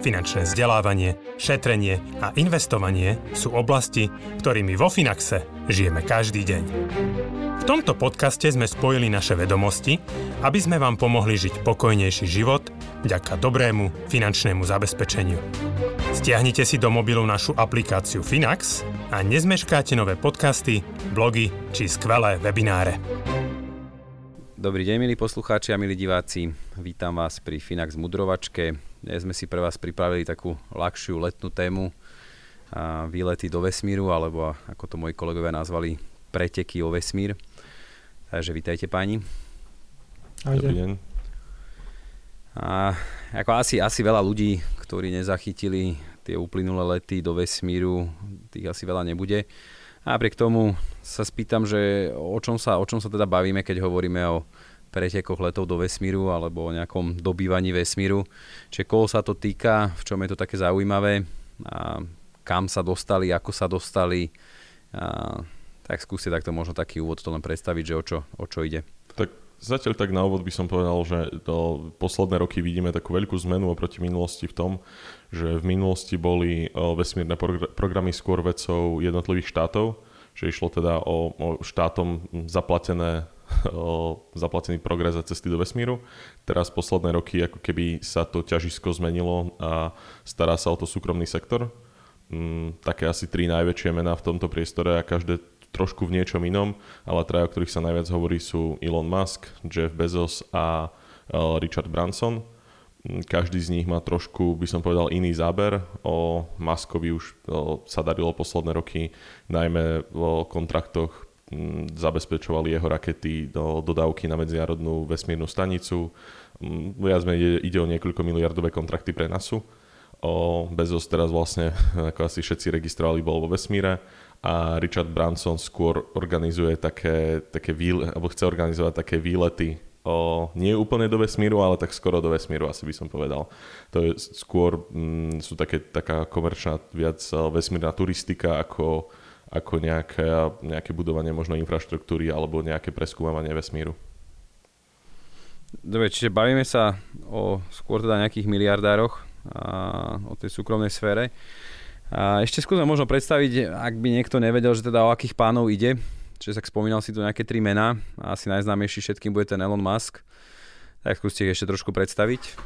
Finančné vzdelávanie, šetrenie a investovanie sú oblasti, ktorými vo Finaxe žijeme každý deň. V tomto podcaste sme spojili naše vedomosti, aby sme vám pomohli žiť pokojnejší život vďaka dobrému finančnému zabezpečeniu. Stiahnite si do mobilu našu aplikáciu Finax a nezmeškáte nové podcasty, blogy či skvelé webináre. Dobrý deň, milí poslucháči a milí diváci. Vítam vás pri Finax Mudrovačke. Dnes sme si pre vás pripravili takú ľahšiu letnú tému a výlety do vesmíru, alebo ako to moji kolegovia nazvali, preteky o vesmír. Takže vítajte páni. Dobrý deň. A ako asi, asi veľa ľudí, ktorí nezachytili tie uplynulé lety do vesmíru, tých asi veľa nebude. A napriek tomu sa spýtam, že o čom sa, o čom sa teda bavíme, keď hovoríme o pretekoch letov do vesmíru alebo o nejakom dobývaní vesmíru. Čiže koho sa to týka, v čom je to také zaujímavé, a kam sa dostali, ako sa dostali. A, tak skúste takto možno taký úvod to len predstaviť, že o čo, o čo ide. Tak Zatiaľ tak na úvod by som povedal, že to posledné roky vidíme takú veľkú zmenu oproti minulosti v tom, že v minulosti boli vesmírne programy skôr vecou jednotlivých štátov, že išlo teda o, o štátom zaplatené zaplatený progres a cesty do vesmíru. Teraz posledné roky ako keby sa to ťažisko zmenilo a stará sa o to súkromný sektor. Mm, také asi tri najväčšie mená v tomto priestore a každé trošku v niečom inom, ale traja, o ktorých sa najviac hovorí sú Elon Musk, Jeff Bezos a e, Richard Branson. Mm, každý z nich má trošku, by som povedal, iný záber. O Muskovi už o, sa darilo posledné roky, najmä o kontraktoch zabezpečovali jeho rakety do dodávky na medzinárodnú vesmírnu stanicu. Viac menej ide o niekoľko miliardové kontrakty pre NASU. O Bezos teraz vlastne, ako asi všetci registrovali, bol vo vesmíre a Richard Branson skôr organizuje také, také výle, alebo chce organizovať také výlety o, nie úplne do vesmíru, ale tak skoro do vesmíru, asi by som povedal. To je skôr, mm, sú také, taká komerčná, viac vesmírna turistika ako, ako nejaké, nejaké budovanie možno infraštruktúry alebo nejaké preskúmavanie vesmíru. Dobre, čiže bavíme sa o skôr teda nejakých miliardároch a o tej súkromnej sfére. A ešte skúsim možno predstaviť, ak by niekto nevedel, že teda o akých pánov ide. Čiže sa spomínal si tu nejaké tri mená. Asi najznámejší všetkým bude ten Elon Musk. Tak skúste ešte trošku predstaviť.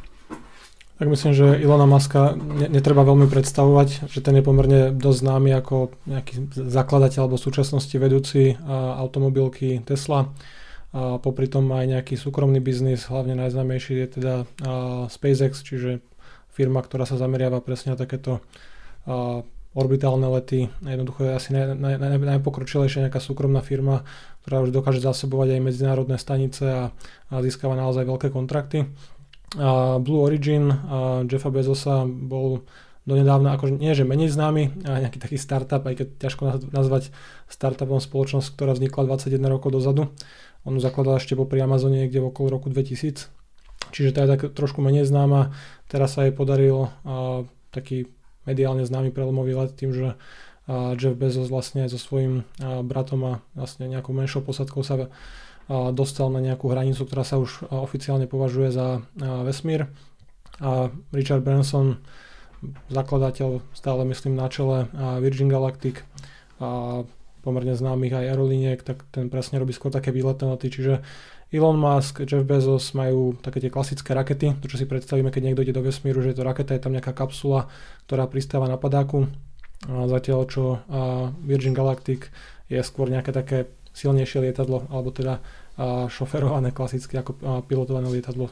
Tak myslím, že Ilona Maska netreba veľmi predstavovať, že ten je pomerne dosť známy ako nejaký zakladateľ alebo v súčasnosti vedúci automobilky Tesla. A popri tom aj nejaký súkromný biznis, hlavne najznámejší je teda SpaceX, čiže firma, ktorá sa zameriava presne na takéto orbitálne lety. Jednoducho je asi naj, naj, naj, najpokročilejšia nejaká súkromná firma, ktorá už dokáže zásobovať aj medzinárodné stanice a, a získava naozaj veľké kontrakty. Blue Origin Jeffa Bezosa bol donedávna, akože nie že menej známy, nejaký taký startup, aj keď ťažko nazvať startupom spoločnosť, ktorá vznikla 21 rokov dozadu. On zakladal ešte popri Amazone niekde v okolo roku 2000. Čiže tá je tak trošku menej známa. Teraz sa jej podaril uh, taký mediálne známy prelomový let tým, že Jeff Bezos vlastne so svojím bratom a vlastne nejakou menšou posadkou sa dostal na nejakú hranicu, ktorá sa už oficiálne považuje za vesmír. A Richard Branson, zakladateľ stále myslím na čele Virgin Galactic, a pomerne známych aj aerolíniek, tak ten presne robí skôr také výletné lety, čiže Elon Musk, Jeff Bezos majú také tie klasické rakety, to čo si predstavíme, keď niekto ide do vesmíru, že je to raketa, je tam nejaká kapsula, ktorá pristáva na padáku. A zatiaľ čo Virgin Galactic je skôr nejaké také silnejšie lietadlo, alebo teda šoferované klasicky ako pilotované lietadlo.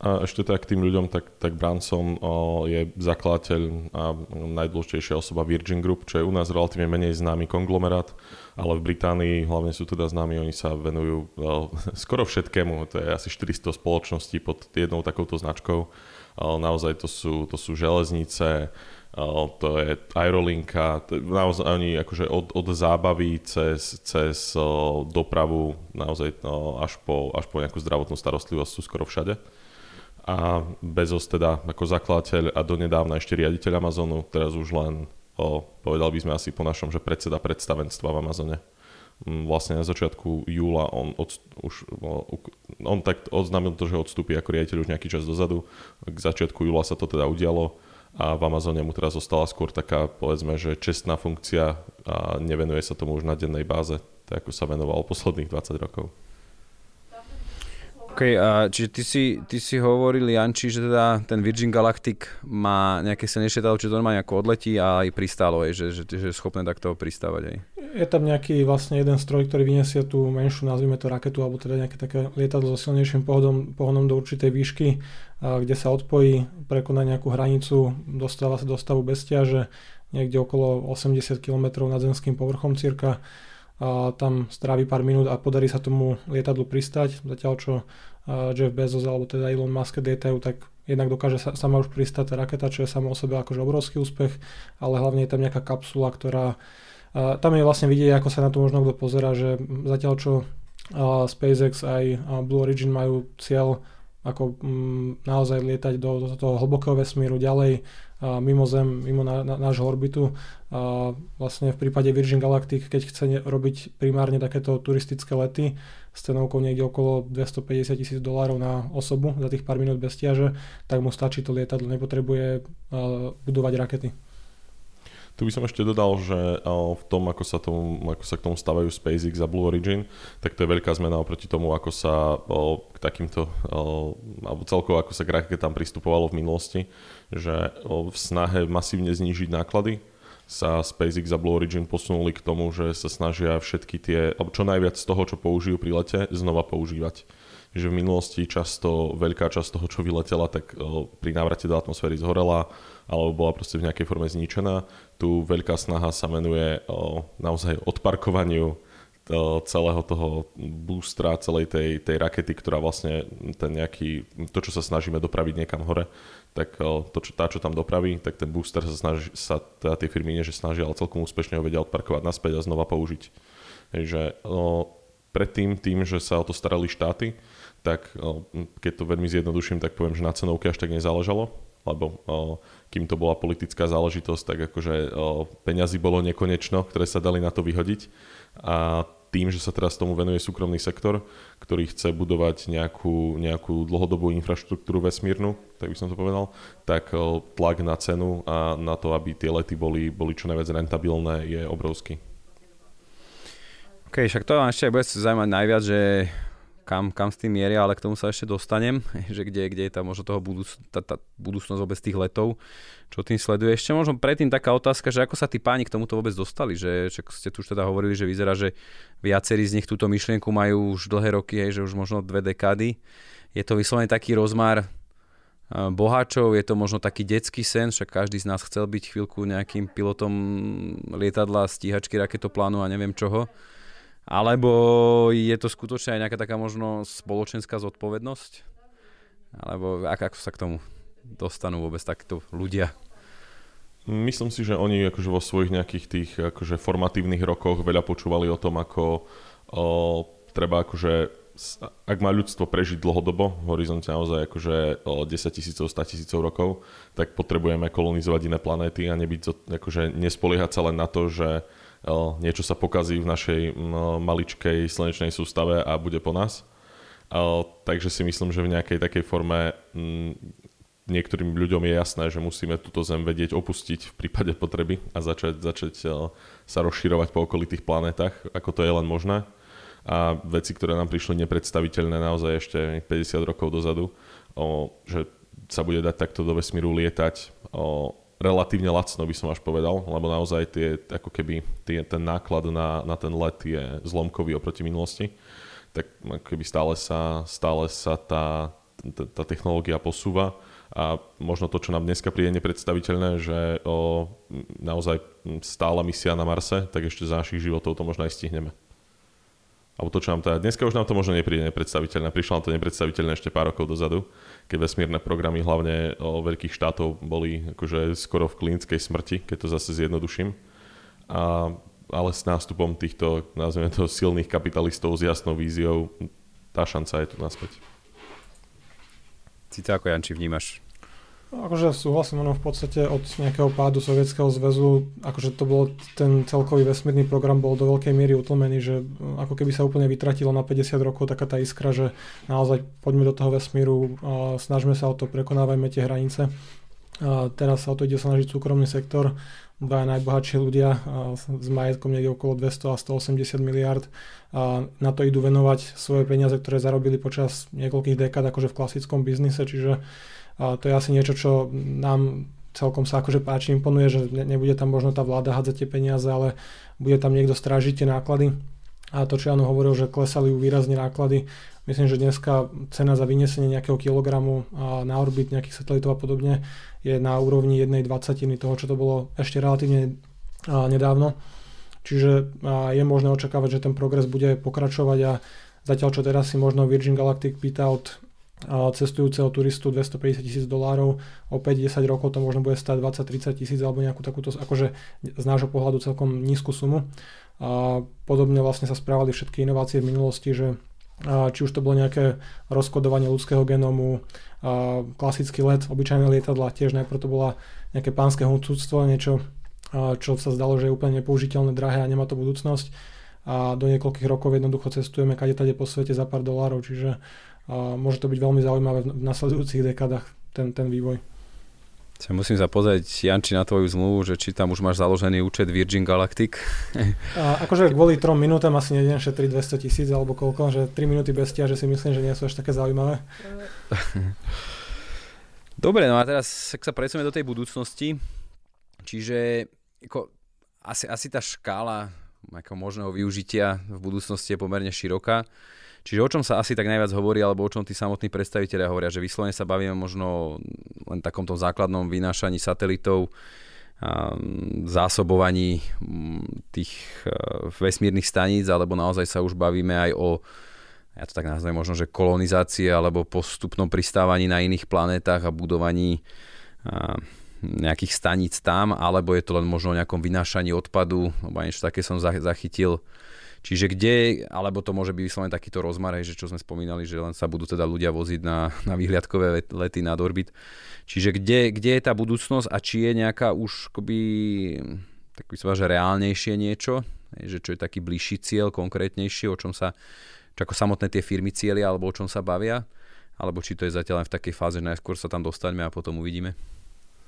A ešte tak tým ľuďom, tak, tak Branson je zakladateľ a najdôležitejšia osoba Virgin Group, čo je u nás relatívne menej známy konglomerát, ale v Británii hlavne sú teda známi, oni sa venujú skoro všetkému, to je asi 400 spoločností pod jednou takouto značkou. Naozaj to sú, to sú železnice, to je aerolinka, to je naozaj oni akože od, od zábavy cez, cez dopravu naozaj o, až, po, až po nejakú zdravotnú starostlivosť sú skoro všade a Bezos teda ako zakladateľ a donedávna ešte riaditeľ Amazonu, teraz už len o, povedal by sme asi po našom, že predseda predstavenstva v Amazone. Mm, vlastne na začiatku júla on, od, už, on tak oznámil to, že odstúpi ako riaditeľ už nejaký čas dozadu. K začiatku júla sa to teda udialo a v Amazone mu teraz zostala skôr taká, povedzme, že čestná funkcia a nevenuje sa tomu už na dennej báze, tak ako sa venoval posledných 20 rokov. OK, a čiže ty si, ty si hovoril, Janči, že teda ten Virgin Galactic má nejaké silnejšie letadlo, čiže normálne ako odletí a aj pristálo, aj, že, že, že je schopné takto pristávať aj. Je tam nejaký vlastne jeden stroj, ktorý vyniesie tú menšiu, nazvime to raketu, alebo teda nejaké také lietadlo so silnejším pohodom, pohodom do určitej výšky, kde sa odpojí, prekoná nejakú hranicu, dostáva sa do stavu bez ťaže, niekde okolo 80 km nad zemským povrchom cirka a tam strávi pár minút a podarí sa tomu lietadlu pristať, zatiaľ čo Jeff Bezos alebo teda Elon Musk lietajú, tak jednak dokáže sa, sama už pristať tá raketa, čo je samo o sebe akože obrovský úspech, ale hlavne je tam nejaká kapsula, ktorá tam je vlastne vidieť, ako sa na to možno kto pozera, že zatiaľ čo SpaceX aj Blue Origin majú cieľ ako mm, naozaj lietať do, do toho hlbokého vesmíru ďalej, mimo Zem, mimo na, na, nášho orbitu. A vlastne v prípade Virgin Galactic, keď chce robiť primárne takéto turistické lety s cenovkou niekde okolo 250 tisíc dolárov na osobu za tých pár minút bez stiaže, tak mu stačí to lietadlo, nepotrebuje budovať rakety. Tu by som ešte dodal, že v tom, ako sa, tomu, ako sa k tomu stavajú SpaceX a Blue Origin, tak to je veľká zmena oproti tomu, ako sa k takýmto, alebo celkovo ako sa k raketám pristupovalo v minulosti, že v snahe masívne znížiť náklady sa SpaceX a Blue Origin posunuli k tomu, že sa snažia všetky tie, čo najviac z toho, čo použijú pri lete, znova používať. Že v minulosti často veľká časť toho, čo vyletela, tak pri návrate do atmosféry zhorela alebo bola proste v nejakej forme zničená. Tu veľká snaha sa venuje naozaj odparkovaniu celého toho boostra, celej tej, tej rakety, ktorá vlastne ten nejaký, to, čo sa snažíme dopraviť niekam hore, tak to, čo, tá, čo tam dopraví, tak ten booster sa snaží, sa teda tie firmy nie, že snažia, ale celkom úspešne ho vedia odparkovať naspäť a znova použiť. Takže no, predtým, tým, že sa o to starali štáty, tak keď to veľmi zjednoduším, tak poviem, že na cenovke až tak nezáležalo, lebo kým to bola politická záležitosť, tak akože peňazí bolo nekonečno, ktoré sa dali na to vyhodiť a tým, že sa teraz tomu venuje súkromný sektor, ktorý chce budovať nejakú, nejakú dlhodobú infraštruktúru vesmírnu, tak by som to povedal, tak tlak na cenu a na to, aby tie lety boli, boli čo najviac rentabilné, je obrovský. OK, však to vám ešte bude zaujímať najviac, že kam, kam s tým mieria, ale k tomu sa ešte dostanem, že kde, kde je tá možno toho budúc, tá, tá budúcnosť vôbec tých letov, čo tým sleduje. Ešte možno predtým taká otázka, že ako sa tí páni k tomuto vôbec dostali, že, že ste tu už teda hovorili, že vyzerá, že viacerí z nich túto myšlienku majú už dlhé roky, hej, že už možno dve dekády. Je to vyslovene taký rozmar boháčov, je to možno taký detský sen, však každý z nás chcel byť chvíľku nejakým pilotom lietadla, stíhačky, raketoplánu a neviem čoho. Alebo je to skutočne aj nejaká taká možno spoločenská zodpovednosť? Alebo ak, ako sa k tomu dostanú vôbec takto ľudia? Myslím si, že oni akože vo svojich nejakých tých akože formatívnych rokoch veľa počúvali o tom, ako o, treba akože ak má ľudstvo prežiť dlhodobo, v horizonte naozaj akože 10 tisícov, 100 tisícov rokov, tak potrebujeme kolonizovať iné planéty a nebyť, akože nespoliehať sa len na to, že niečo sa pokazí v našej maličkej slnečnej sústave a bude po nás. Takže si myslím, že v nejakej takej forme niektorým ľuďom je jasné, že musíme túto zem vedieť opustiť v prípade potreby a začať, začať sa rozširovať po okolitých planetách, ako to je len možné. A veci, ktoré nám prišli nepredstaviteľné naozaj ešte 50 rokov dozadu, že sa bude dať takto do vesmíru lietať, relatívne lacno by som až povedal, lebo naozaj tie, ako keby tie, ten náklad na, na ten let je zlomkový oproti minulosti, tak keby stále sa, stále sa tá, tá technológia posúva a možno to, čo nám dneska príde nepredstaviteľné, že o, naozaj stála misia na Marse, tak ešte za našich životov to možno aj stihneme. Alebo to, čo nám teda, dneska už nám to možno nepríde nepredstaviteľné, prišlo nám to nepredstaviteľné ešte pár rokov dozadu, keď vesmírne programy hlavne o veľkých štátov boli akože skoro v klinickej smrti, keď to zase zjednoduším. A, ale s nástupom týchto, nazvime to, silných kapitalistov s jasnou víziou, tá šanca je tu naspäť. Cita, ako Janči vnímaš Akože súhlasím, ono v podstate od nejakého pádu Sovietskeho zväzu, akože to bol ten celkový vesmírny program bol do veľkej miery utlmený, že mm, ako keby sa úplne vytratilo na 50 rokov taká tá iskra, že naozaj poďme do toho vesmíru, a snažme sa o to, prekonávajme tie hranice. A teraz sa o to ide snažiť súkromný sektor, dva najbohatší ľudia s majetkom niekde okolo 200 a 180 miliard a na to idú venovať svoje peniaze, ktoré zarobili počas niekoľkých dekád akože v klasickom biznise, čiže to je asi niečo, čo nám celkom sa akože páči, imponuje, že nebude tam možno tá vláda hádzať tie peniaze, ale bude tam niekto strážiť tie náklady. A to, čo Jano hovoril, že klesali výrazne náklady, myslím, že dneska cena za vyniesenie nejakého kilogramu na orbit nejakých satelitov a podobne je na úrovni 1,20 toho, čo to bolo ešte relatívne nedávno. Čiže je možné očakávať, že ten progres bude pokračovať a zatiaľ čo teraz si možno Virgin Galactic pýta od cestujúceho turistu 250 tisíc dolárov, o 5-10 rokov to možno bude stať 20-30 tisíc alebo nejakú takúto, akože z nášho pohľadu celkom nízku sumu. A podobne vlastne sa správali všetky inovácie v minulosti, že či už to bolo nejaké rozkodovanie ľudského genómu, klasický let, obyčajné lietadla, tiež najprv to bola nejaké pánske huncúctvo, niečo, čo sa zdalo, že je úplne nepoužiteľné, drahé a nemá to budúcnosť a do niekoľkých rokov jednoducho cestujeme kade tade po svete za pár dolárov, čiže a môže to byť veľmi zaujímavé v nasledujúcich dekádach ten, ten vývoj. Sa musím sa pozrieť, Janči, na tvoju zmluvu, že či tam už máš založený účet Virgin Galactic. A akože kvôli 3 minútam asi nejdem šetriť 200 tisíc alebo koľko, že 3 minúty bez tia, že si myslím, že nie sú až také zaujímavé. Dobre, no a teraz ak sa presunieme do tej budúcnosti, čiže ako, asi, asi tá škála ako možného využitia v budúcnosti je pomerne široká. Čiže o čom sa asi tak najviac hovorí, alebo o čom tí samotní predstaviteľia hovoria, že vyslovene sa bavíme možno len takomto základnom vynášaní satelitov, zásobovaní mm, tých e, vesmírnych staníc, alebo naozaj sa už bavíme aj o ja to tak nazvem možno, že kolonizácie alebo postupnom pristávaní na iných planetách a budovaní nejakých staníc tam, alebo je to len možno o nejakom vynášaní odpadu, alebo niečo také som zachytil Čiže kde, alebo to môže byť vyslovene takýto rozmar, že čo sme spomínali, že len sa budú teda ľudia voziť na, na výhľadkové lety nad orbit. Čiže kde, kde je tá budúcnosť a či je nejaká už akoby, tak by som že reálnejšie niečo, že čo je taký bližší cieľ, konkrétnejšie, o čom sa, čo ako samotné tie firmy cieľia, alebo o čom sa bavia, alebo či to je zatiaľ len v takej fáze, že najskôr sa tam dostaňme a potom uvidíme.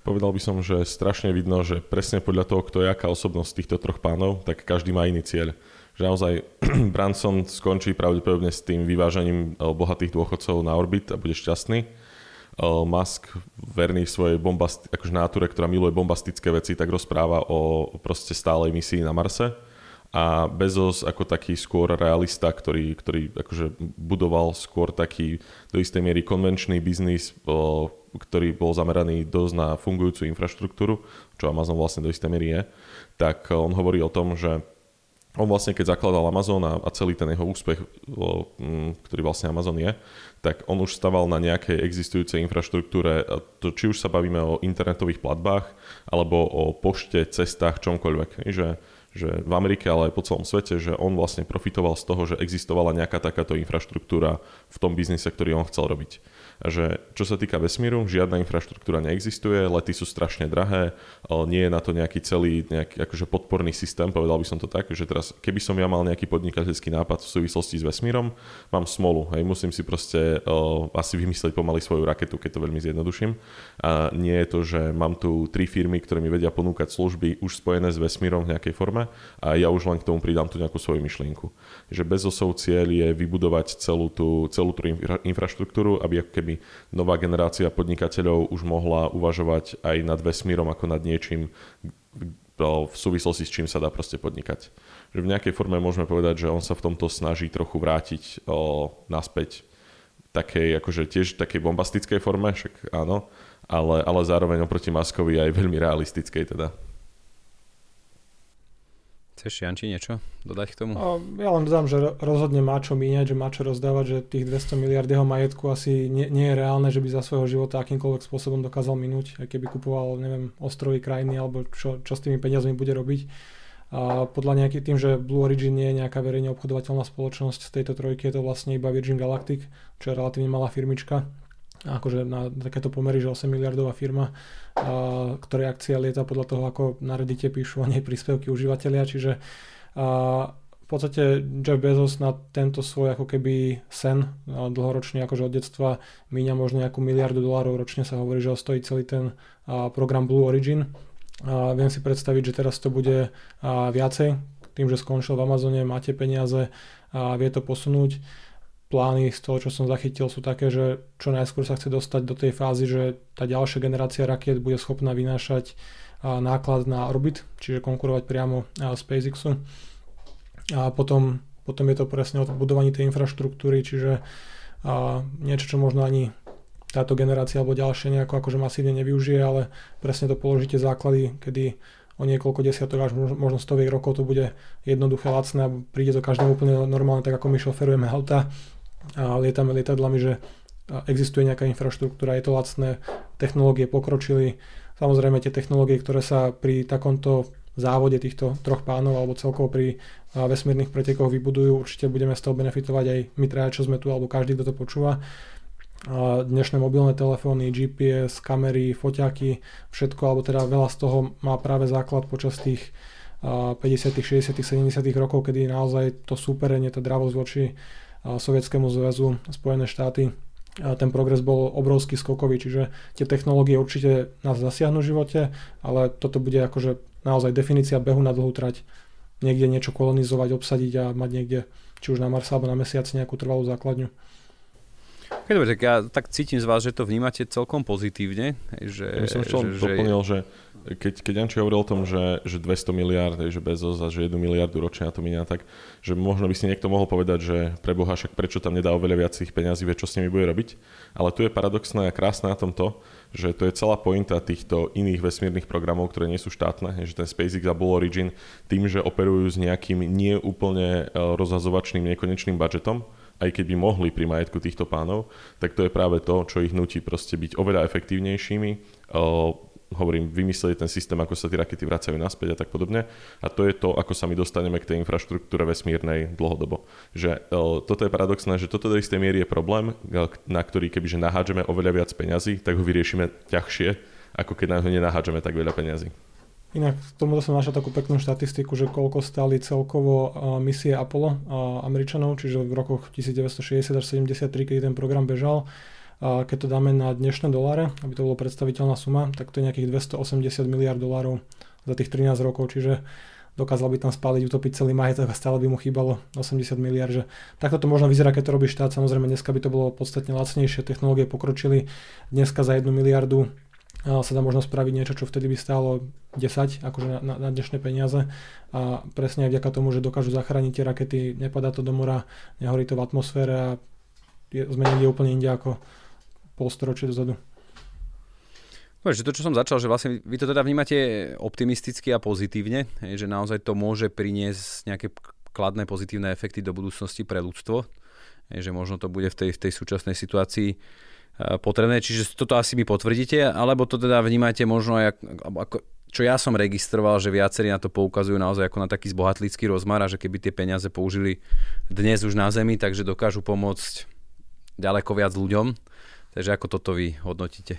Povedal by som, že strašne vidno, že presne podľa toho, kto je aká osobnosť týchto troch pánov, tak každý má iný cieľ že naozaj Branson skončí pravdepodobne s tým vyvážaním eh, bohatých dôchodcov na orbit a bude šťastný. Eh, Musk, verný svojej bombasti- akože náture, ktorá miluje bombastické veci, tak rozpráva o proste stálej misii na Marse. A Bezos ako taký skôr realista, ktorý, ktorý akože budoval skôr taký do istej miery konvenčný biznis, eh, ktorý bol zameraný dosť na fungujúcu infraštruktúru, čo Amazon vlastne do istej miery je, tak on hovorí o tom, že on vlastne keď zakladal Amazon a, a celý ten jeho úspech, o, m, ktorý vlastne Amazon je, tak on už staval na nejakej existujúcej infraštruktúre, to, či už sa bavíme o internetových platbách, alebo o pošte, cestách, čomkoľvek. Že, že v Amerike, ale aj po celom svete, že on vlastne profitoval z toho, že existovala nejaká takáto infraštruktúra v tom biznise, ktorý on chcel robiť že čo sa týka vesmíru, žiadna infraštruktúra neexistuje, lety sú strašne drahé, nie je na to nejaký celý nejaký akože podporný systém, povedal by som to tak, že teraz keby som ja mal nejaký podnikateľský nápad v súvislosti s vesmírom, mám smolu, hej, musím si proste uh, asi vymyslieť pomaly svoju raketu, keď to veľmi zjednoduším. A nie je to, že mám tu tri firmy, ktoré mi vedia ponúkať služby už spojené s vesmírom v nejakej forme a ja už len k tomu pridám tú nejakú svoju myšlienku. Že Bezosov cieľ je vybudovať celú tú, celú tú infraštruktúru, aby ako keby keby nová generácia podnikateľov už mohla uvažovať aj nad vesmírom ako nad niečím, v súvislosti s čím sa dá proste podnikať. Že v nejakej forme môžeme povedať, že on sa v tomto snaží trochu vrátiť o, naspäť takej, akože tiež takej bombastickej forme, však áno, ale, ale zároveň oproti Maskovi aj veľmi realistickej teda. Chceš, Janči, niečo dodať k tomu? Ja len dodám, že rozhodne má čo míňať, že má čo rozdávať, že tých 200 miliard jeho majetku asi nie, nie je reálne, že by za svojho života akýmkoľvek spôsobom dokázal minúť, aj keby kupoval, neviem, ostrovy, krajiny, alebo čo, čo s tými peniazmi bude robiť. A podľa nejakým tým, že Blue Origin nie je nejaká verejne obchodovateľná spoločnosť z tejto trojky, je to vlastne iba Virgin Galactic, čo je relatívne malá firmička. Akože na takéto pomery, že 8 miliardová firma, a, ktorej akcia lieta podľa toho, ako na Reddite píšu o nej príspevky užívateľia, čiže a, v podstate Jeff Bezos na tento svoj ako keby sen dlhoročný akože od detstva míňa možno nejakú miliardu dolárov ročne sa hovorí, že stojí celý ten a, program Blue Origin. A viem si predstaviť, že teraz to bude viacej, tým, že skončil v Amazone, máte peniaze a vie to posunúť plány z toho, čo som zachytil, sú také, že čo najskôr sa chce dostať do tej fázy, že tá ďalšia generácia rakiet bude schopná vynášať náklad na orbit, čiže konkurovať priamo SpaceXu. A potom, potom je to presne o budovaní tej infraštruktúry, čiže niečo, čo možno ani táto generácia alebo ďalšia nejako akože masívne nevyužije, ale presne to položíte základy, kedy o niekoľko desiatok až možno stoviek rokov to bude jednoduché, lacné a príde to každému úplne normálne, tak ako my šoferujeme auta a lietame lietadlami, že existuje nejaká infraštruktúra, je to lacné, technológie pokročili. Samozrejme tie technológie, ktoré sa pri takomto závode týchto troch pánov alebo celkovo pri vesmírnych pretekoch vybudujú, určite budeme z toho benefitovať aj my traja, čo sme tu, alebo každý, kto to počúva. Dnešné mobilné telefóny, GPS, kamery, foťaky, všetko, alebo teda veľa z toho má práve základ počas tých 50., 60., 70. rokov, kedy naozaj to súperenie, tá dravosť voči Sovietskému zväzu, Spojené štáty, ten progres bol obrovský skokový, čiže tie technológie určite nás zasiahnu v živote, ale toto bude akože naozaj definícia behu na dlhú trať. Niekde niečo kolonizovať, obsadiť a mať niekde, či už na Mars alebo na Mesiac nejakú trvalú základňu. Dobre, tak ja tak cítim z vás, že to vnímate celkom pozitívne. Že, ja som že, doplnil, že, keď, keď Janči hovoril o tom, že, že 200 miliard, že Bezos a že 1 miliardu ročne na to minia, tak že možno by si niekto mohol povedať, že pre Boha však prečo tam nedá oveľa viac tých peňazí, vie čo s nimi bude robiť. Ale tu je paradoxné a krásne na tom to, že to je celá pointa týchto iných vesmírnych programov, ktoré nie sú štátne, že ten SpaceX a Blue Origin tým, že operujú s nejakým nie úplne e, rozhazovačným nekonečným budžetom, aj keď by mohli pri majetku týchto pánov, tak to je práve to, čo ich nutí proste byť oveľa efektívnejšími, e, hovorím, vymysleli ten systém, ako sa tie rakety vracajú naspäť a tak podobne. A to je to, ako sa my dostaneme k tej infraštruktúre vesmírnej dlhodobo. Že e, toto je paradoxné, že toto do istej miery je problém, e, na ktorý kebyže nahádžeme oveľa viac peňazí, tak ho vyriešime ťažšie, ako keď na ho nenahádžeme tak veľa peňazí. Inak k tomuto som našiel takú peknú štatistiku, že koľko stáli celkovo e, misie Apollo Američanov, čiže v rokoch 1960 až 73, keď ten program bežal, a keď to dáme na dnešné doláre, aby to bolo predstaviteľná suma, tak to je nejakých 280 miliard dolárov za tých 13 rokov, čiže dokázal by tam spáliť, utopiť celý majetok a stále by mu chýbalo 80 miliard. Že takto to možno vyzerá, keď to robí štát. Samozrejme, dneska by to bolo podstatne lacnejšie, technológie pokročili. Dneska za 1 miliardu sa dá možno spraviť niečo, čo vtedy by stálo 10, akože na, na dnešné peniaze. A presne aj vďaka tomu, že dokážu zachrániť tie rakety, nepadá to do mora, nehorí to v atmosfére a je, sme niekde úplne inde ako polstoročie dozadu. Dobre, že to, čo som začal, že vlastne vy to teda vnímate optimisticky a pozitívne, že naozaj to môže priniesť nejaké kladné pozitívne efekty do budúcnosti pre ľudstvo, že možno to bude v tej, v tej súčasnej situácii potrebné, čiže toto asi mi potvrdíte, alebo to teda vnímate možno aj ako, čo ja som registroval, že viacerí na to poukazujú naozaj ako na taký zbohatlický rozmar a že keby tie peniaze použili dnes už na Zemi, takže dokážu pomôcť ďaleko viac ľuďom. Takže ako toto vy hodnotíte?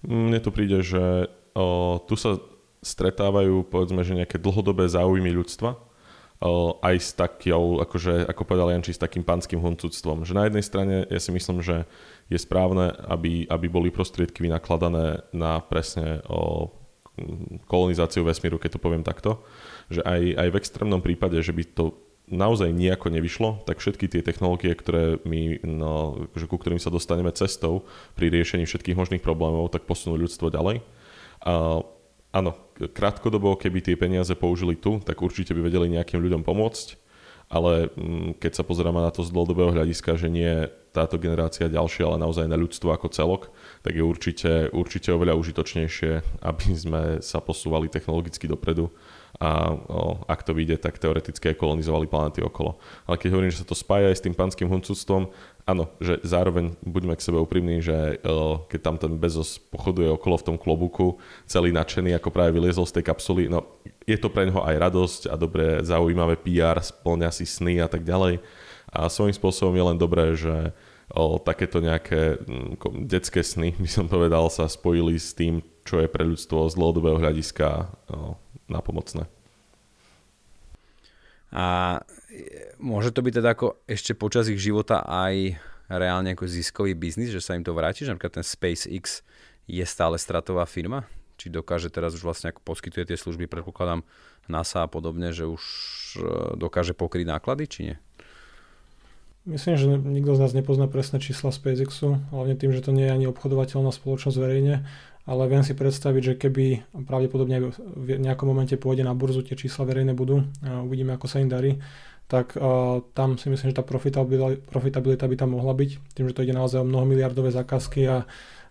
Mne to príde, že o, tu sa stretávajú povedzme, že nejaké dlhodobé záujmy ľudstva o, aj s takou, akože, ako povedal Janči, s takým panským huncúctvom. Že na jednej strane ja si myslím, že je správne, aby, aby boli prostriedky vynakladané na presne o kolonizáciu vesmíru, keď to poviem takto. Že aj, aj v extrémnom prípade, že by to naozaj nejako nevyšlo, tak všetky tie technológie, ktoré my, no, že ku ktorým sa dostaneme cestou pri riešení všetkých možných problémov, tak posunú ľudstvo ďalej. A, áno, krátkodobo, keby tie peniaze použili tu, tak určite by vedeli nejakým ľuďom pomôcť, ale mm, keď sa pozeráme na to z dlhodobého hľadiska, že nie táto generácia ďalšia, ale naozaj na ľudstvo ako celok, tak je určite, určite oveľa užitočnejšie, aby sme sa posúvali technologicky dopredu a o, ak to vyjde, tak teoreticky aj kolonizovali planety okolo. Ale keď hovorím, že sa to spája aj s tým panským huncúctvom, áno, že zároveň buďme k sebe úprimní, že o, keď tam ten Bezos pochoduje okolo v tom klobuku, celý nadšený, ako práve vyliezol z tej kapsuly, no je to pre neho aj radosť a dobré, zaujímavé PR, splňa si sny a tak ďalej. A svojím spôsobom je len dobré, že o, takéto nejaké mm, detské sny, by som povedal, sa spojili s tým, čo je pre ľudstvo z dlhodobého hľadiska o, napomocné. A môže to byť teda ako ešte počas ich života aj reálne ako ziskový biznis, že sa im to vráti, že napríklad ten SpaceX je stále stratová firma? Či dokáže teraz už vlastne ako poskytuje tie služby, predpokladám NASA a podobne, že už e, dokáže pokryť náklady, či nie? Myslím, že nikto z nás nepozná presné čísla SpaceXu, hlavne tým, že to nie je ani obchodovateľná spoločnosť verejne, ale viem si predstaviť, že keby pravdepodobne v nejakom momente pôjde na burzu, tie čísla verejné budú a uvidíme, ako sa im darí, tak tam si myslím, že tá profitabilita, by tam mohla byť, tým, že to ide naozaj o mnoho miliardové zákazky a,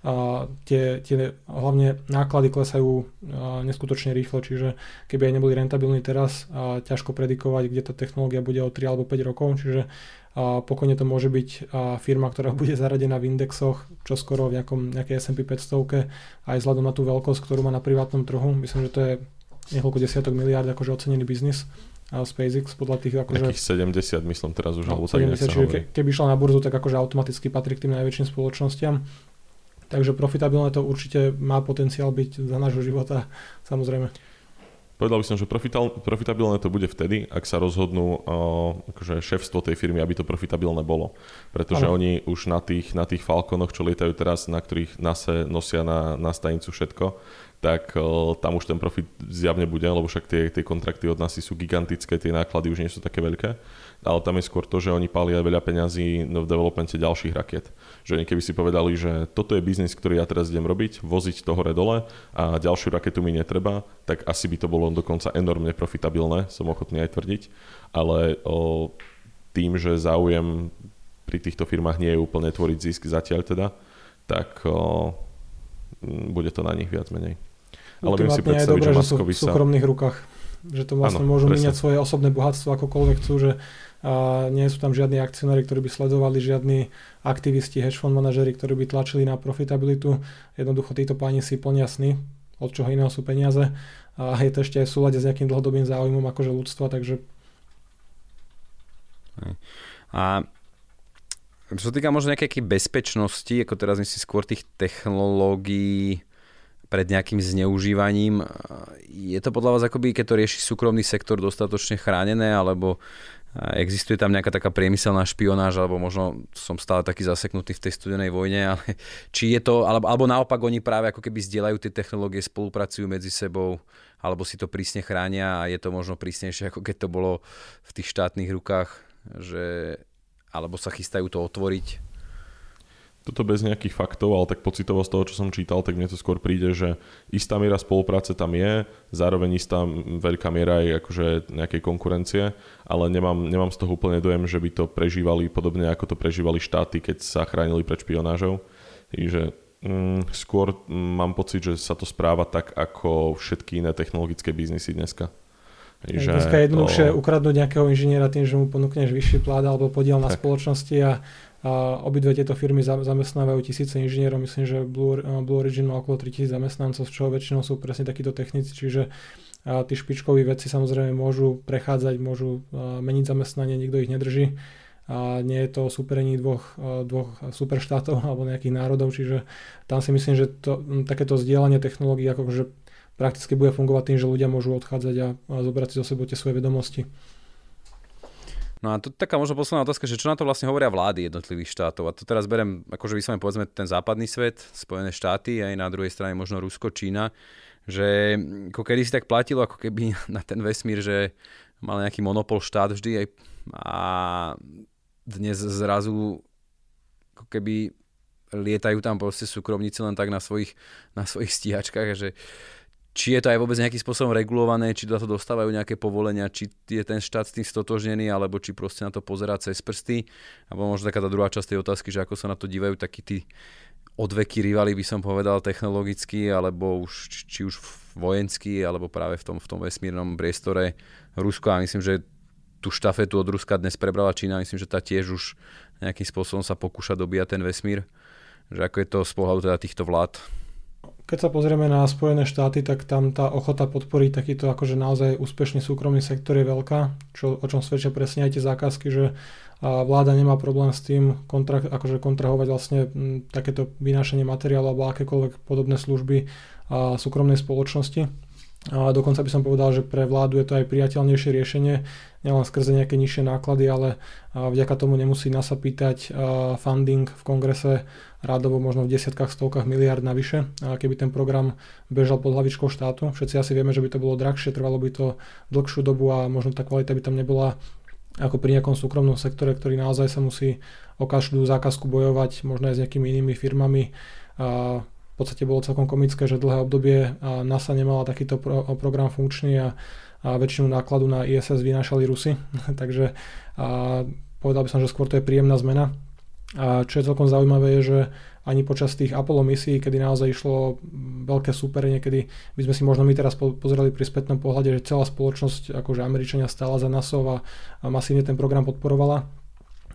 a tie, tie hlavne náklady klesajú neskutočne rýchlo, čiže keby aj neboli rentabilní teraz, uh, ťažko predikovať, kde tá technológia bude o 3 alebo 5 rokov, čiže a pokojne to môže byť firma, ktorá bude zaradená v indexoch, čo skoro v nejakom, nejakej S&P 500, aj vzhľadom na tú veľkosť, ktorú má na privátnom trhu. Myslím, že to je niekoľko desiatok miliard akože ocenený biznis a SpaceX podľa tých akože... Nejakých 70 myslím teraz už, no, alebo 70, čiže ke, keby išla na burzu, tak akože automaticky patrí k tým najväčším spoločnostiam. Takže profitabilné to určite má potenciál byť za nášho života, samozrejme. Povedal by som, že profitabilné to bude vtedy, ak sa rozhodnú akože šéfstvo tej firmy, aby to profitabilné bolo. Pretože ano. oni už na tých, na tých Falconoch, čo lietajú teraz, na ktorých NASA nosia na, na stanicu všetko, tak uh, tam už ten profit zjavne bude, lebo však tie, tie kontrakty od nás sú gigantické, tie náklady už nie sú také veľké, ale tam je skôr to, že oni palia veľa peňazí v developmente ďalších raket. Že oni keby si povedali, že toto je biznis, ktorý ja teraz idem robiť, voziť to hore dole a ďalšiu raketu mi netreba, tak asi by to bolo dokonca enormne profitabilné, som ochotný aj tvrdiť, ale o, tým, že záujem pri týchto firmách nie je úplne tvoriť zisk zatiaľ teda, tak o, bude to na nich viac menej. Ale viem si predstaviť, je dobré, že, že sú v súkromných rukách. Že to vlastne ano, môžu presne. míňať svoje osobné bohatstvo akokoľvek chcú, že a nie sú tam žiadni akcionári, ktorí by sledovali, žiadni aktivisti, hedge fund manažery, ktorí by tlačili na profitabilitu. Jednoducho títo páni si plnia sny, od čoho iného sú peniaze a je to ešte aj v súlade s nejakým dlhodobým záujmom akože ľudstva, takže... A čo sa týka možno nejakej bezpečnosti, ako teraz si skôr tých technológií, pred nejakým zneužívaním. Je to podľa vás akoby, keď to rieši súkromný sektor, dostatočne chránené, alebo existuje tam nejaká taká priemyselná špionáž, alebo možno som stále taký zaseknutý v tej studenej vojne, ale či je to, alebo, alebo naopak oni práve ako keby zdieľajú tie technológie, spolupracujú medzi sebou, alebo si to prísne chránia a je to možno prísnejšie, ako keď to bolo v tých štátnych rukách, že alebo sa chystajú to otvoriť toto bez nejakých faktov, ale tak pocitovo z toho, čo som čítal, tak mne to skôr príde, že istá miera spolupráce tam je, zároveň istá veľká miera aj akože nejakej konkurencie, ale nemám, nemám z toho úplne dojem, že by to prežívali podobne ako to prežívali štáty, keď sa chránili pred špionážou. Takže mm, skôr mám pocit, že sa to správa tak ako všetky iné technologické biznisy dneska. Že dneska je jednoduchšie to... ukradnúť nejakého inžiniera tým, že mu ponúkneš vyšší plát alebo podiel na tak. spoločnosti a a obidve tieto firmy zamestnávajú tisíce inžinierov, myslím, že Blue, Blue Origin má okolo 3000 zamestnancov, z čoho väčšinou sú presne takíto technici, čiže a tí špičkoví vedci samozrejme môžu prechádzať, môžu meniť zamestnanie, nikto ich nedrží. A nie je to superení dvoch, dvoch superštátov alebo nejakých národov, čiže tam si myslím, že to, takéto zdieľanie technológií akože prakticky bude fungovať tým, že ľudia môžu odchádzať a, zobrať si zo sebou tie svoje vedomosti. No a to taká možno posledná otázka, že čo na to vlastne hovoria vlády jednotlivých štátov. A to teraz berem, akože vyslovene povedzme ten západný svet, Spojené štáty, aj na druhej strane možno Rusko, Čína, že ako kedy si tak platilo ako keby na ten vesmír, že mal nejaký monopol štát vždy aj a dnes zrazu ako keby lietajú tam proste súkromníci len tak na svojich, na svojich stíhačkách, že či je to aj vôbec nejakým spôsobom regulované, či za to dostávajú nejaké povolenia, či je ten štát s tým stotožnený, alebo či proste na to pozerá cez prsty. Alebo možno taká tá druhá časť tej otázky, že ako sa na to dívajú takí tí odveky rivali, by som povedal, technologicky, alebo už, či už vojenský, alebo práve v tom, v tom vesmírnom priestore Rusko. A myslím, že tú štafetu od Ruska dnes prebrala Čína. Myslím, že tá tiež už nejakým spôsobom sa pokúša dobíjať ten vesmír. Že ako je to z pohľadu teda týchto vlád? Keď sa pozrieme na Spojené štáty, tak tam tá ochota podporiť takýto akože naozaj úspešný súkromný sektor je veľká, čo, o čom svedčia presne aj tie zákazky, že vláda nemá problém s tým kontra, akože kontrahovať vlastne takéto vynášanie materiálu alebo akékoľvek podobné služby súkromnej spoločnosti. A dokonca by som povedal, že pre vládu je to aj priateľnejšie riešenie, nielen skrze nejaké nižšie náklady, ale vďaka tomu nemusí NASA pýtať funding v kongrese rádovo možno v desiatkách, stovkách miliard navyše, keby ten program bežal pod hlavičkou štátu. Všetci asi vieme, že by to bolo drahšie, trvalo by to dlhšiu dobu a možno tá kvalita by tam nebola ako pri nejakom súkromnom sektore, ktorý naozaj sa musí o každú zákazku bojovať, možno aj s nejakými inými firmami. V podstate bolo celkom komické, že dlhé obdobie NASA nemala takýto pro, program funkčný a, a väčšinu nákladu na ISS vynášali Rusy. Takže a povedal by som, že skôr to je príjemná zmena. A čo je celkom zaujímavé je, že ani počas tých Apollo misií, kedy naozaj išlo veľké súperenie, kedy by sme si možno my teraz pozerali pri spätnom pohľade, že celá spoločnosť, akože Američania stála za NASA a, a masívne ten program podporovala.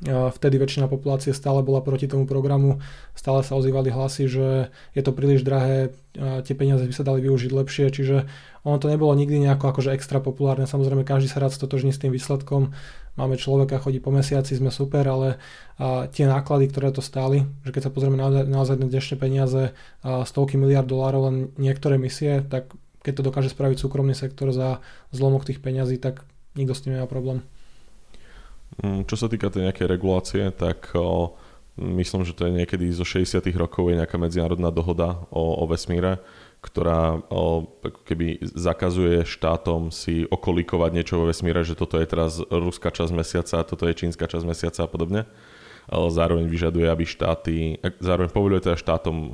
Vtedy väčšina populácie stále bola proti tomu programu, stále sa ozývali hlasy, že je to príliš drahé, tie peniaze by sa dali využiť lepšie, čiže ono to nebolo nikdy nejako akože extra populárne, samozrejme každý sa rád stotožní s tým výsledkom, máme človeka, chodí po mesiaci, sme super, ale a, tie náklady, ktoré to stáli, že keď sa pozrieme na, naozaj na dnešné peniaze, a, stovky miliard dolárov len niektoré misie, tak keď to dokáže spraviť súkromný sektor za zlomok tých peňazí, tak nikto s tým nemá problém. Mm, čo sa týka tej nejakej regulácie, tak o, myslím, že to je niekedy zo 60 rokov je nejaká medzinárodná dohoda o, o vesmíre, ktorá ako keby zakazuje štátom si okolikovať niečo vo vesmíre, že toto je teraz ruská časť mesiaca, toto je čínska časť mesiaca a podobne. Zároveň vyžaduje, aby štáty, zároveň povoluje teda štátom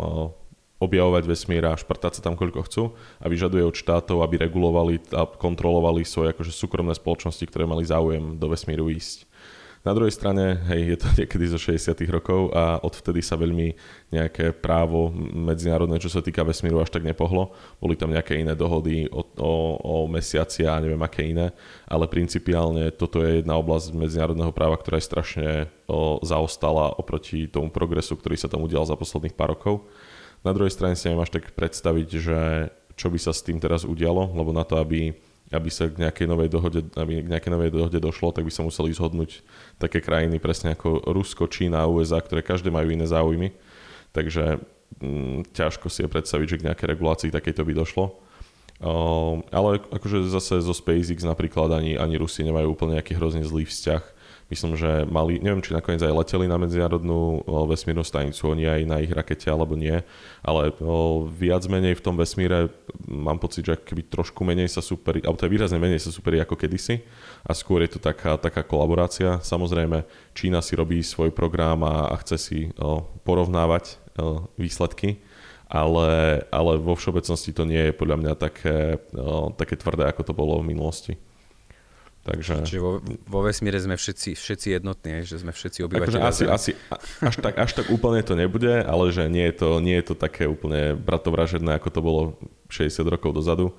objavovať vesmír a šprtať sa tam koľko chcú a vyžaduje od štátov, aby regulovali a kontrolovali svoje akože súkromné spoločnosti, ktoré mali záujem do vesmíru ísť. Na druhej strane, hej, je to niekedy zo 60 rokov a odvtedy sa veľmi nejaké právo medzinárodné, čo sa týka vesmíru, až tak nepohlo. Boli tam nejaké iné dohody o, o, o mesiaci a neviem aké iné, ale principiálne toto je jedna oblasť medzinárodného práva, ktorá je strašne o, zaostala oproti tomu progresu, ktorý sa tam udial za posledných pár rokov. Na druhej strane si neviem až tak predstaviť, že čo by sa s tým teraz udialo, lebo na to, aby aby sa k nejakej novej dohode, aby k nejakej novej dohode došlo, tak by sa museli zhodnúť také krajiny presne ako Rusko, Čína a USA, ktoré každé majú iné záujmy. Takže mm, ťažko si je predstaviť, že k nejakej regulácii takejto by došlo. Uh, ale akože zase zo SpaceX napríklad ani, ani Rusi nemajú úplne nejaký hrozne zlý vzťah Myslím, že mali, neviem, či nakoniec aj leteli na medzinárodnú vesmírnu stanicu, oni aj na ich rakete alebo nie, ale viac menej v tom vesmíre mám pocit, že keby trošku menej sa superi, alebo teda výrazne menej sa superi ako kedysi a skôr je to taká, taká kolaborácia. Samozrejme, Čína si robí svoj program a, a chce si porovnávať výsledky, ale, ale vo všeobecnosti to nie je podľa mňa také, také tvrdé, ako to bolo v minulosti. Takže... Čiže vo, vo vesmíre sme všetci, všetci jednotní, že sme všetci obyvateľi. Akože asi, asi až, tak, až tak úplne to nebude, ale že nie je to, nie je to také úplne bratovražedné, ako to bolo 60 rokov dozadu.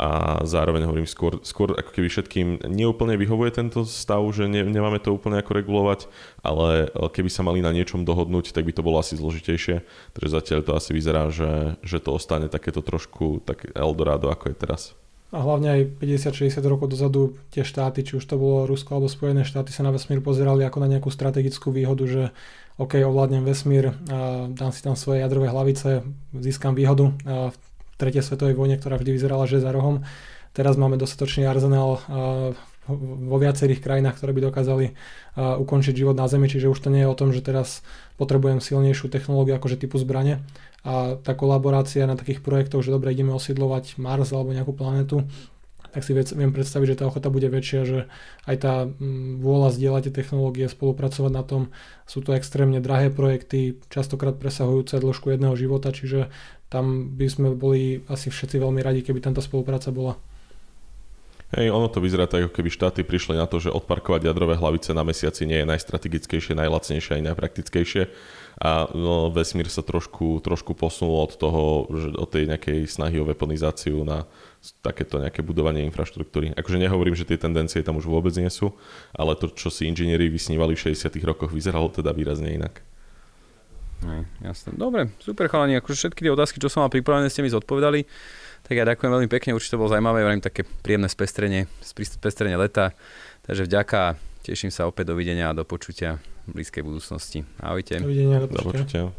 A zároveň hovorím, skôr, skôr ako keby všetkým neúplne vyhovuje tento stav, že ne, nemáme to úplne ako regulovať, ale keby sa mali na niečom dohodnúť, tak by to bolo asi zložitejšie. Takže zatiaľ to asi vyzerá, že, že to ostane takéto trošku tak Eldorado, ako je teraz a hlavne aj 50-60 rokov dozadu tie štáty, či už to bolo Rusko alebo Spojené štáty, sa na vesmír pozerali ako na nejakú strategickú výhodu, že OK, ovládnem vesmír, dám si tam svoje jadrové hlavice, získam výhodu v tretej svetovej vojne, ktorá vždy vyzerala, že za rohom. Teraz máme dostatočný arzenál vo viacerých krajinách, ktoré by dokázali ukončiť život na Zemi, čiže už to nie je o tom, že teraz potrebujem silnejšiu technológiu akože typu zbrane, a tá kolaborácia na takých projektoch, že dobre ideme osidlovať Mars alebo nejakú planetu, tak si viem predstaviť, že tá ochota bude väčšia, že aj tá mm, vôľa zdieľať tie technológie, spolupracovať na tom, sú to extrémne drahé projekty, častokrát presahujúce dĺžku jedného života, čiže tam by sme boli asi všetci veľmi radi, keby tento spolupráca bola. Hej, ono to vyzerá tak, ako keby štáty prišli na to, že odparkovať jadrové hlavice na mesiaci nie je najstrategickejšie, najlacnejšie a najpraktickejšie a no, vesmír sa trošku, trošku posunul od toho, že od tej nejakej snahy o weaponizáciu na takéto nejaké budovanie infraštruktúry. Akože nehovorím, že tie tendencie tam už vôbec nie sú, ale to, čo si inžinieri vysnívali v 60 rokoch, vyzeralo teda výrazne inak. Hej, jasné. Dobre, super chalani, akože všetky tie otázky, čo som mal pripravené, ste mi zodpovedali. Tak ja ďakujem veľmi pekne, určite bolo zaujímavé, vrajím také príjemné spestrenie, spestrenie leta. Takže vďaka, teším sa opäť dovidenia a do počutia v blízkej budúcnosti. Ahojte. Dovidenia, do Do počutia.